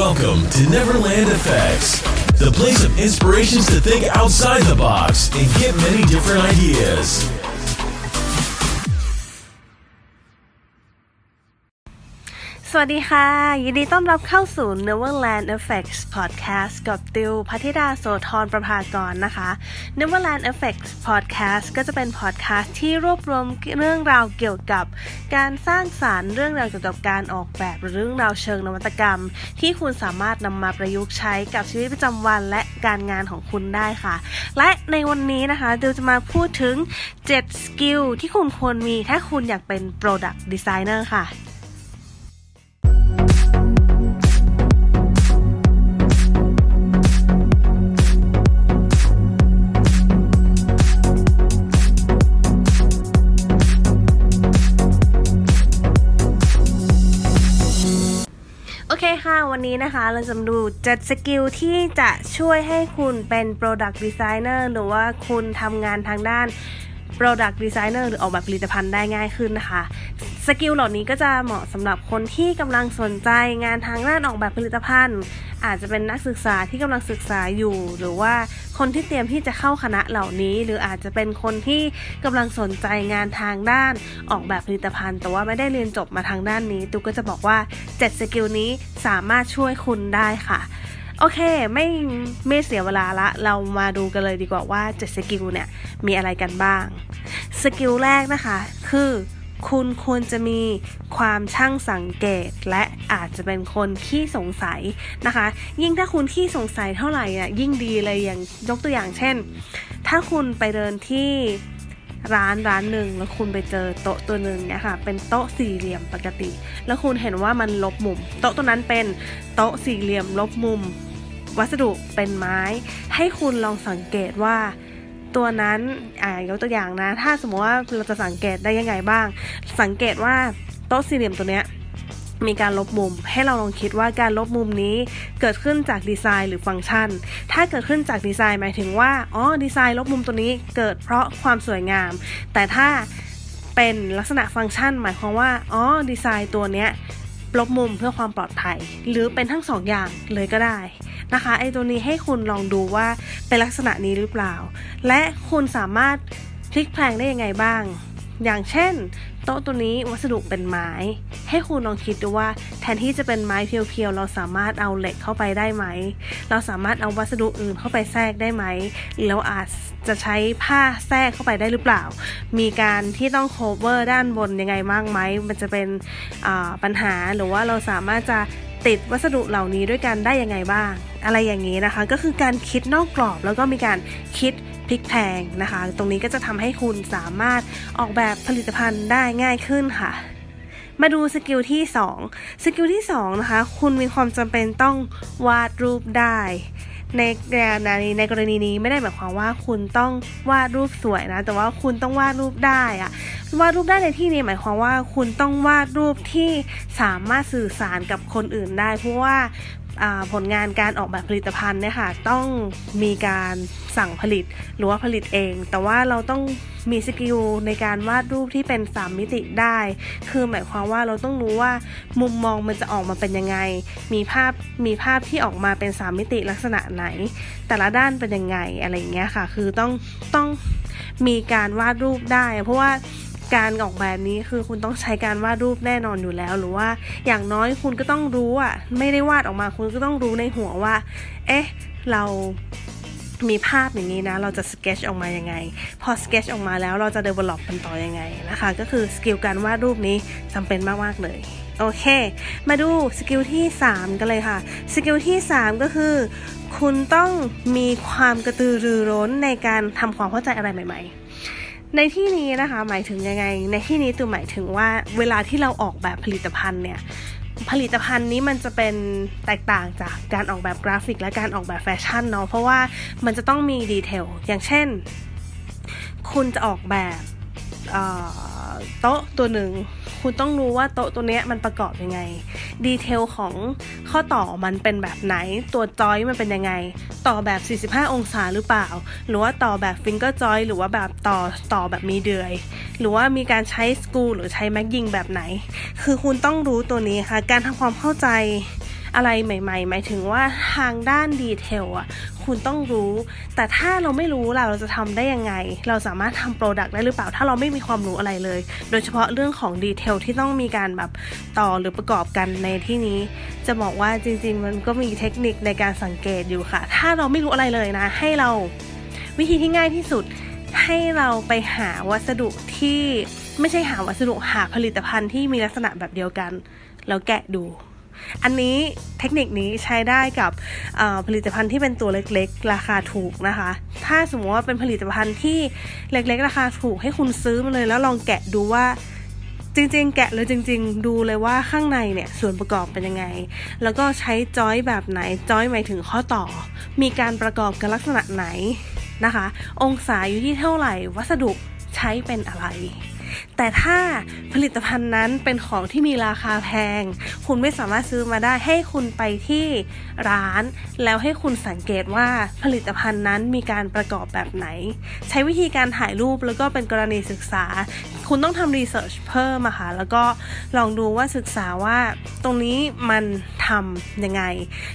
Welcome to Neverland Effects, the place of inspirations to think outside the box and get many different ideas. สวัสดีค่ะ ยินดีต้อนรับเข้าสู่ Neverland Effects Podcast กับติวพัทิดาโสธรประภากรนะคะ Neverland Effects Podcast ก็จะเป็น podcast ที่รวบรวมเรื่องราวเกี่ยวกับการสร้างสารรค์เรื่องราวเกี่ยวกับการออกแบบหรือเรื่องราวเชิงนวัตกรรม ที่คุณสามารถนำมาประยุกต์ใช้กับชีวิตประจำวันและการงานของคุณได้ค่ะ และในวันนี้นะคะติวจะมาพูดถึง 7 สกิลที่คุณควรมีถ้าคุณอยากเป็น Product Designer ค่ะ นี้นะคะเราจะมาดู7 skill ที่จะช่วยให้คุณเป็น Product Designer หรือว่าคุณทำงานทางด้าน Product Designer หรือออกแบบผลิตภัณฑ์ได้ง่ายขึ้นนะคะ skill เหล่านี้ก็จะเหมาะสำหรับคนที่กำลังสนใจงานทางด้านออกแบบผลิตภัณฑ์ อาจจะเป็นนักศึกษาที่กำลังศึกษาอยู่ หรือว่าคนที่เตรียมที่จะเข้าคณะเหล่านี้ หรืออาจจะเป็นคนที่กำลังสนใจงานทางด้านออกแบบผลิตภัณฑ์ แต่ว่าไม่ได้เรียนจบมาทางด้านนี้ ตุ๊กก็จะบอกว่า 7 skill นี้สามารถช่วยคุณได้ค่ะโอเค ไม่ไม่เสียเวลาละ เรามาดูกันเลยดีกว่าว่า 7 skill เนี่ย มีอะไรกันบ้าง skill แรกนะคะ คือคุณควรจะมีความช่างสังเกตและอาจจะเป็นคนขี้สงสัยนะคะ ยิ่งถ้าคุณขี้สงสัยเท่าไหร่อะยิ่งดีเลยอย่างยกตัวอย่างเช่น ถ้าคุณไปเดินที่ร้านร้านหนึ่งแล้วคุณไปเจอโต๊ะตัวหนึ่งเนี่ยค่ะ เป็นโต๊ะสี่เหลี่ยมปกติ แล้วคุณเห็นว่ามันลบมุม โต๊ะตัวนั้นเป็นโต๊ะสี่เหลี่ยมลบมุม วัสดุเป็นไม้ ให้คุณลองสังเกตว่า ตัวนั้นอ่ายกตัวอย่างนะ ถ้าสมมติว่าเราจะสังเกตได้ยังไงบ้าง สังเกตว่าโต๊ะสี่เหลี่ยมตัวเนี้ยมีการลบมุม ให้เราลองคิดว่าการลบมุมนี้เกิดขึ้นจากดีไซน์หรือฟังก์ชัน ถ้าเกิดขึ้นจากดีไซน์หมายถึงว่าอ๋อดีไซน์ลบมุมตัวนี้เกิดเพราะความสวยงาม แต่ถ้าเป็นลักษณะฟังก์ชัน หมายความว่าอ๋อดีไซน์ตัวเนี้ยลบมุมเพื่อความปลอดภัย หรือเป็นทั้งสองอย่างเลยก็ได้ นะคะไอตัวนี้ให้คุณลองดูว่าเป็นลักษณะนี้หรือเปล่า และคุณสามารถพลิกแพลงได้ยังไงบ้าง อย่างเช่น โต๊ะตัวนี้วัสดุเป็นไม้ ให้คุณลองคิดดูว่าแทนที่จะเป็นไม้เพียวๆ เราสามารถเอาเหล็กเข้าไปได้ไหม เราสามารถเอาวัสดุอื่นเข้าไปแทรกได้ไหมหรือเราอาจจะใช้ผ้าแทรกเข้าไปได้หรือเปล่า มีการที่ต้อง cover ด้านบนยังไงบ้างไหม มันจะเป็นปัญหาหรือว่าเราสามารถจะติดวัสดุเหล่านี้ด้วยกันได้ยังไงบ้าง อะไรอย่างนี้นะคะ ก็คือการคิดนอกกรอบแล้วก็มีการคิด พลิกแพลงนะคะ ตรงนี้ก็จะทำให้คุณสามารถออกแบบผลิตภัณฑ์ได้ง่ายขึ้นค่ะ มาดู skill ที่ 2 skill ที่ 2 นะคะ คุณมีความจำเป็นต้องวาดรูปได้ในในในกรณีนี้ไม่ได้หมายความว่าคุณต้องวาดรูปสวยนะ แต่ว่าคุณต้องวาดรูปได้อะวาดรูปได้ในที่นี้หมายความว่าคุณต้องวาดรูปที่สามารถสื่อสารกับคนอื่นได้ เพราะว่า ผลงานการออกแบบผลิตภัณฑ์เนี่ยค่ะต้องมีการสั่งผลิตหรือว่าผลิตเอง แต่ว่าเราต้องมีสกิลในการวาดรูปที่เป็น 3 มิติได้ คือหมายความว่าเราต้องรู้ว่ามุมมองมันจะออกมาเป็นยังไง มีภาพมีภาพที่ออกมาเป็น 3 มิติลักษณะไหน แต่ละด้านเป็นยังไงอะไรอย่างเงี้ยค่ะ คือต้องต้องมีการวาดรูปได้ เพราะว่า การออกแบบนี้คือคุณต้องใช้การวาดรูปแน่นอนอยู่แล้ว หรือว่าอย่างน้อยคุณก็ต้องรู้อะไม่ได้วาดออกมาคุณก็ต้องรู้ในหัวว่า เอ๊ะ เรามีภาพอย่างนี้นะ เราจะสเกจออกมายังไง พอสเกจออกมาแล้วเราจะ develop มันต่อยังไงนะคะ ก็คือ skill การวาดรูปนี้จำเป็นมาก ๆ เลย โอเค มาดู skill ที่ 3 กันเลยค่ะ skill ที่ 3 ก็คือ คุณต้องมีความกระตือรือร้นในการทำความเข้าใจอะไรใหม่ ๆ ในที่นี้นะคะหมายถึงยังไง ในที่นี้ตุ๊กหมายถึงว่าเวลาที่เราออกแบบผลิตภัณฑ์เนี่ยผลิตภัณฑ์นี้มันจะเป็นแตกต่างจากการออกแบบกราฟิกและการออกแบบแฟชั่นเนาะเพราะว่ามันจะต้องมี detail อย่างเช่น คุณจะออกแบบ โต๊ะตัวหนึ่ง คุณต้องรู้ว่าโต๊ะตัวนี้มันประกอบยังไง detail ของข้อต่อมันเป็นแบบไหน ตัวจอยมันเป็นยังไง ต่อแบบ 45 องศาหรือเปล่า หรือว่าต่อแบบ finger joint หรือว่าแบบต่อต่อแบบมีเดือย หรือว่ามีการใช้สกูหรือใช้แม็กยิงแบบไหน คือคุณต้องรู้ตัวนี้ค่ะ การทำความเข้าใจ อะไรใหม่ ๆ หมายถึงว่าทางด้าน detail อะคุณต้องรู้ แต่ถ้าเราไม่รู้ล่ะเราจะทำได้ยังไง เราสามารถทำ product ได้หรือเปล่า ถ้าเราไม่มีความรู้อะไรเลย โดยเฉพาะเรื่องของ detail ที่ต้องมีการแบบต่อหรือประกอบกันในที่นี้ จะบอกว่าจริง ๆ มันก็มีเทคนิคในการสังเกตอยู่ค่ะ ถ้าเราไม่รู้อะไรเลยนะ ให้เราวิธีที่ง่ายที่สุดให้เราไปหาวัสดุที่ไม่ใช่หาวัสดุหาผลิตภัณฑ์ที่มีลักษณะแบบเดียวกัน แล้วแกะดู อันนี้เทคนิคนี้ใช้ได้กับผลิตภัณฑ์ที่เป็นตัวเล็กๆ ราคาถูกนะคะ ถ้าสมมติว่าเป็นผลิตภัณฑ์ที่เล็กๆ ราคาถูกให้คุณซื้อมาเลยแล้วลองแกะดูว่าจริงๆ แกะเลยจริง ๆ ดูเลยว่าข้างในเนี่ยส่วนประกอบเป็นยังไง แล้วก็ใช้จอยแบบไหน จอยหมายถึงข้อต่อ มีการประกอบกันลักษณะไหนนะคะ องศาอยู่ที่เท่าไหร่ วัสดุใช้เป็นอะไร แต่ถ้าผลิตภัณฑ์นั้นเป็นของที่มีราคาแพง คุณไม่สามารถซื้อมาได้ให้คุณไปที่ร้าน แล้วให้คุณสังเกตว่าผลิตภัณฑ์นั้นมีการประกอบแบบไหน ใช้วิธีการถ่ายรูปแล้วก็เป็นกรณีศึกษา คุณต้องทำรีเสิร์ชเพิ่มอะค่ะแล้วก็ลองดูว่าศึกษาว่าตรงนี้มันทำยังไง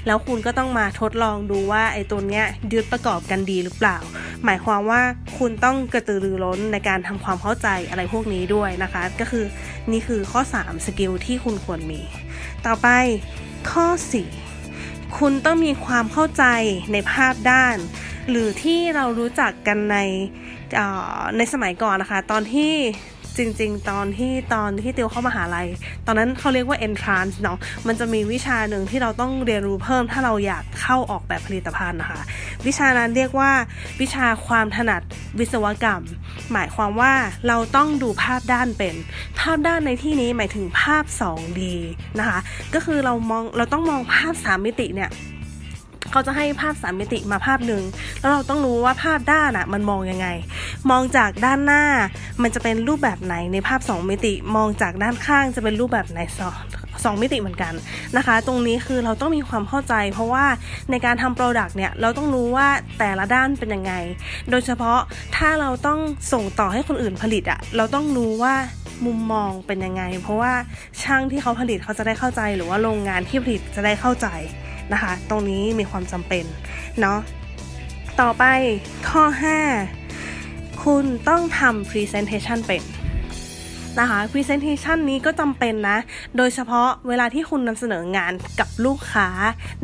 แล้วคุณก็ต้องมาทดลองดูว่าไอ้ตัวเนี้ยยึดประกอบกันดีหรือเปล่า หมายความว่าคุณต้องกระตือรือร้นในการทำความเข้าใจอะไรพวกนี้ด้วยนะคะ ก็คือนี่คือข้อ 3 สกิลที่คุณควรมี ต่อไปข้อ 4 คุณต้องมีความเข้าใจในภาพด้าน หรือที่เรารู้จักกันในในสมัยก่อนนะคะ ตอนที่ จริง ๆ ตอนที่ตอนที่ติวเข้ามาหาลัย ตอนนั้นเขาเรียกว่า entrance เนาะมันจะมีวิชาหนึ่งที่เราต้องเรียนรู้เพิ่มถ้าเราอยากเข้าออกแบบผลิตภัณฑ์นะคะวิชานั้นเรียกว่า วิชาความถนัดวิศวกรรม หมายความว่าเราต้องดูภาพด้านเป็น ภาพด้านในที่นี้หมายถึงภาพ 2D นะคะ ก็คือเรามองเราต้องมองภาพ 3 มิติเนี่ย เขาจะให้ภาพสามมิติมาภาพหนึ่งแล้วเราต้องรู้ว่าภาพด้านอะมันมองยังไง มองจากด้านหน้า มันจะเป็นรูปแบบไหนในภาพ 2 มิติ มองจากด้านข้างจะเป็นรูปแบบไหนสองสองมิติเหมือนกันนะคะ ตรงนี้คือเราต้องมีความเข้าใจ เพราะว่าในการทำโปรดักต์เนี่ยเราต้องรู้ว่าแต่ละด้านเป็นยังไง โดยเฉพาะถ้าเราต้องส่งต่อให้คนอื่นผลิตอะเราต้องรู้ว่ามุมมองเป็นยังไง เพราะว่าช่างที่เขาผลิตเขาจะได้เข้าใจ หรือว่าโรงงานที่ผลิตจะได้เข้าใจ นะคะ ตรงนี้มีความจำเป็นเนาะต่อไปข้อ 5 คุณต้องทำ presentation เป็นนะคะ presentation นี้ก็จำเป็นนะ โดยเฉพาะเวลาที่คุณนำเสนองานกับลูกค้า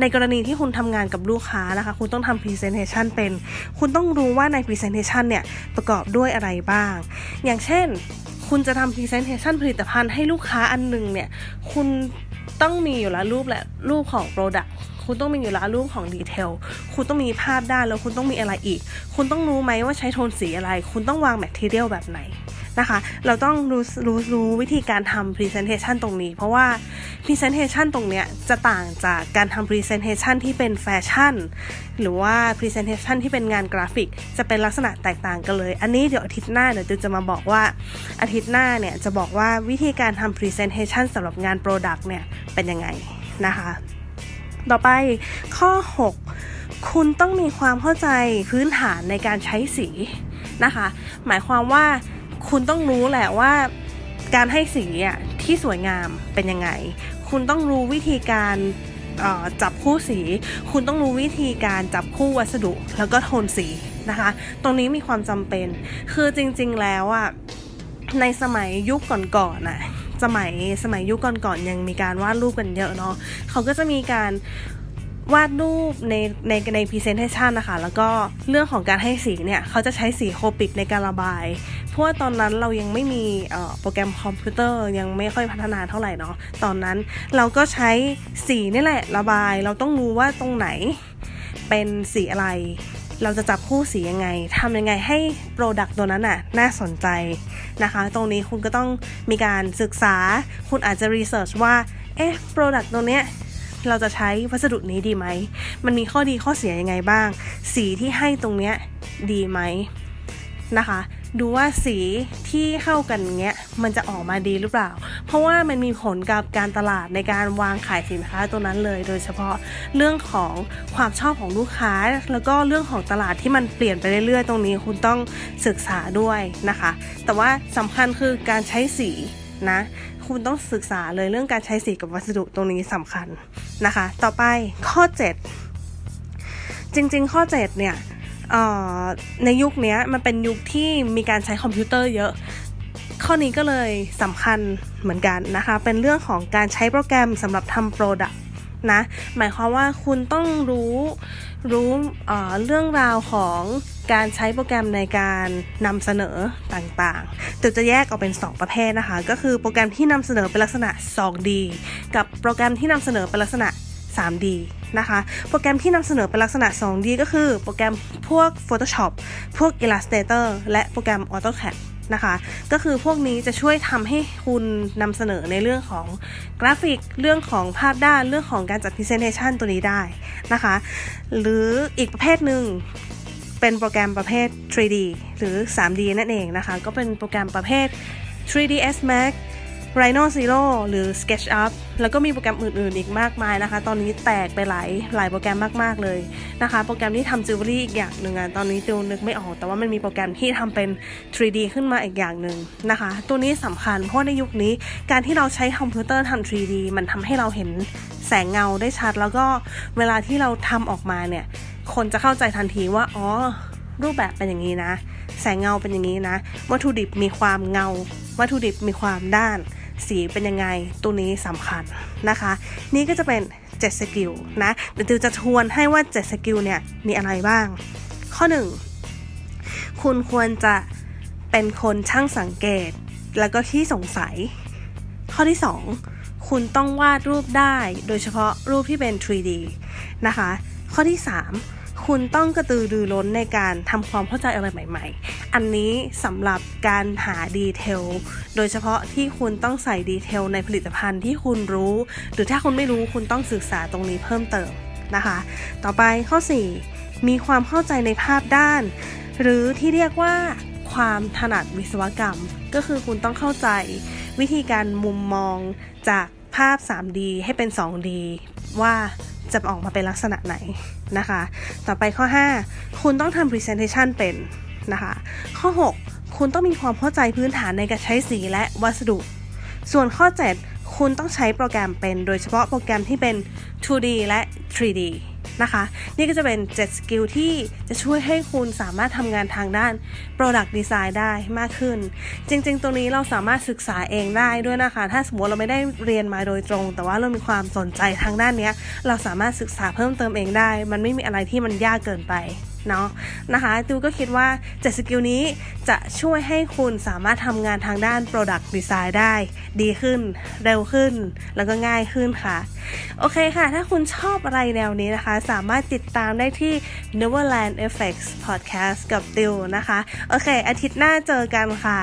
ในกรณีที่คุณทำงานกับลูกค้านะคะ คุณต้องทำ presentation เป็น คุณต้องรู้ว่าใน presentation เนี่ย ประกอบด้วยอะไรบ้าง อย่างเช่น คุณจะทำ presentation ผลิตภัณฑ์ให้ลูกค้าอันหนึ่งเนี่ย คุณต้องมีอยู่แล้วรูปแหละรูปของ product คุณต้องมีอยู่แล้วรูปของ detail คุณต้องมีภาพด้านแล้วคุณต้องมีอะไรอีก คุณต้องรู้ไหมว่าใช้โทนสีอะไร คุณต้องวาง material แบบไหนนะคะ เราต้องรู้รู้รู้วิธีการทำ Presentation ตรงนี้ เพราะว่า Presentation ตรงเนี้ยจะต่างจากการทำ Presentation ที่เป็นแฟชั่น หรือว่า Presentation ที่เป็นงานกราฟิก จะเป็นลักษณะแตกต่างกันเลย อันนี้เดี๋ยวอาทิตย์หน้าเดี๋ยวจะมาบอกว่าอาทิตย์หน้าเนี่ยจะบอกว่าวิธีการทำ Presentation สำหรับงาน Product เนี่ยเป็นยังไงนะคะ ต่อไปข้อ 6 คุณต้องมีความเข้าใจพื้นฐานในการใช้สีนะคะ หมายความว่าคุณต้องรู้แหละว่าการให้สีอะที่สวยงามเป็นยังไง คุณต้องรู้วิธีการจับคู่สี คุณต้องรู้วิธีการจับคู่วัสดุ แล้วก็โทนสีนะคะ ตรงนี้มีความจำเป็น คือจริงๆแล้วอะในสมัยยุคก่อนๆน่ะ สมัยสมัยยุคก่อนๆยังมีการวาดรูปกันเยอะเนาะเขาก็จะมีการวาดรูปในในใน presentation นะคะ แล้วก็เรื่องของการให้สีเนี่ย เขาจะใช้สี Copic ในการระบาย เพราะว่าตอนนั้นเรายังไม่มีโปรแกรมคอมพิวเตอร์ยังไม่ค่อยพัฒนาเท่าไหร่เนาะตอนนั้นเราก็ใช้สีนี่แหละระบาย เราต้องรู้ว่าตรงไหนเป็นสีอะไร เราจะจับคู่สียังไงทำยังไงให้ product ตัวนั้นน่ะน่าสนใจ นะคะ ตรงนี้คุณก็ต้องมีการศึกษา คุณอาจจะรีเสิร์ชว่า เอ๊ะ โปรดักต์ตัวเนี้ยเราจะใช้วัสดุนี้ดีไหม มันมีข้อดีข้อเสียยังไงบ้าง สีที่ให้ตรงเนี้ยดีไหมนะคะ ดูว่าสีที่เข้ากันเงี้ยมันจะออกมาดีหรือเปล่า เพราะว่ามันมีผลกับการตลาดในการวางขายสินค้าตัวนั้นเลย โดยเฉพาะเรื่องของความชอบของลูกค้า แล้วก็เรื่องของตลาดที่มันเปลี่ยนไปเรื่อยๆ ตรงนี้คุณต้องศึกษาด้วยนะคะ แต่ว่าสำคัญคือการใช้สีนะคุณต้องศึกษาเลยเรื่องการใช้สีกับวัสดุตรงนี้สำคัญนะคะ ต่อไปข้อ 7 จริง ๆ ข้อ 7 เนี่ย ในยุคนี้มันเป็นยุคที่มีการใช้คอมพิวเตอร์เยอะ ข้อนี้ก็เลยสำคัญเหมือนกันนะคะ เป็นเรื่องของการใช้โปรแกรมสำหรับทำ product นะ หมายความว่าคุณต้องรู้รู้เเรื่องราวของการใช้โปรแกรมในการนำเสนอต่างๆแต่จะแยกออกเป็น 2 ประเภทนะคะ ก็คือโปรแกรมที่นำเสนอเป็นลักษณะ 2D กับโปรแกรมที่นำเสนอเป็นลักษณะ 3D นะคะ โปรแกรมที่นำเสนอเป็นลักษณะ 2D ก็คือโปรแกรมพวก Photoshop พวก Illustrator และโปรแกรม AutoCAD นะคะ ก็คือพวกนี้จะช่วยทำให้คุณนำเสนอในเรื่องของกราฟิก เรื่องของภาพด้าน เรื่องของการจัด Presentation ตัวนี้ได้นะคะ หรืออีกประเภทหนึ่งเป็นโปรแกรมประเภท 3D หรือ 3D นั่นเองนะคะ ก็เป็นโปรแกรมประเภท 3ds Max Rhinoceros หรือ SketchUp แล้วก็มีโปรแกรมอื่นๆอีกมากมายนะคะ ตอนนี้แตกไปหลายหลายโปรแกรมมากๆเลยนะคะ โปรแกรมที่ทำจิวเวลรี่อีกอย่างหนึ่งอะตอนนี้ติวนึกไม่ออก แต่ว่ามันมีโปรแกรมที่ทำเป็น 3D ขึ้นมาอีกอย่างหนึ่งนะคะ ตัวนี้สำคัญเพราะในยุคนี้การที่เราใช้คอมพิวเตอร์ทำ 3D มันทำให้เราเห็นแสงเงาได้ชัด แล้วก็เวลาที่เราทำออกมาเนี่ยคนจะเข้าใจทันทีว่าอ๋อรูปแบบเป็นอย่างนี้นะ แสงเงาเป็นอย่างนี้นะ วัตถุดิบมีความเงา วัตถุดิบมีความด้าน สีเป็นยังไงตัวนี้สำคัญนะคะ นี่ก็จะเป็น 7 skill นะ เดี๋ยวติวจะทวนให้ว่า 7 skill เนี่ยมีอะไรบ้าง ข้อ 1 คุณควรจะเป็นคนช่างสังเกต แล้วก็ที่สงสัย ข้อที่ 2 คุณต้องวาดรูปได้ โดยเฉพาะรูปที่เป็น 3D นะคะ ข้อที่ 3 คุณต้องกระตือรือร้นในการทำความเข้าใจอะไรใหม่ ๆ อันนี้สำหรับการหาดีเทล โดยเฉพาะที่คุณต้องใส่ดีเทลในผลิตภัณฑ์ที่คุณรู้ หรือถ้าคุณไม่รู้คุณต้องศึกษาตรงนี้เพิ่มเติมนะคะ ต่อไปข้อ 4 มีความเข้าใจในภาพด้าน หรือที่เรียกว่าความถนัดวิศวกรรม ก็คือคุณต้องเข้าใจวิธีการมุมมองจากภาพ 3D ให้เป็น 2D ว่า จะออกมาเป็นลักษณะไหนนะคะ ต่อไปข้อ 5 คุณต้องทำ presentation เป็นนะคะ ข้อ 6 คุณต้องมีความเข้าใจพื้นฐานในการใช้สีและวัสดุ ส่วนข้อ 7 คุณต้องใช้โปรแกรมเป็น โดยเฉพาะโปรแกรมที่เป็น 2D และ 3D นะคะ นี่ก็จะเป็น 7 skill ที่จะช่วยให้คุณสามารถทำงานทางด้าน Product Design ได้มากขึ้น จริง ๆ ตรงนี้เราสามารถศึกษาเองได้ด้วยนะคะ ถ้าสมมติเราไม่ได้เรียนมาโดยตรง แต่ว่าเรามีความสนใจทางด้านนี้ เราสามารถศึกษาเพิ่มเติมเองได้ มันไม่มีอะไรที่มันยากเกินไป เนาะนะคะติวก็คิดว่า 7 skill นี้จะช่วยให้คุณสามารถทำงานทางด้าน Product Design ได้ ดีขึ้น เร็วขึ้น แล้วก็ง่ายขึ้นค่ะ โอเคค่ะ ถ้าคุณชอบอะไรแนวนี้นะคะ สามารถติดตามได้ที่ Neverland Effects Podcast กับติวนะคะ โอเค อาทิตย์หน้าเจอกันค่ะ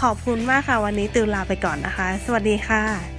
ขอบคุณมากค่ะ วันนี้ติวลาไปก่อนนะคะ สวัสดีค่ะ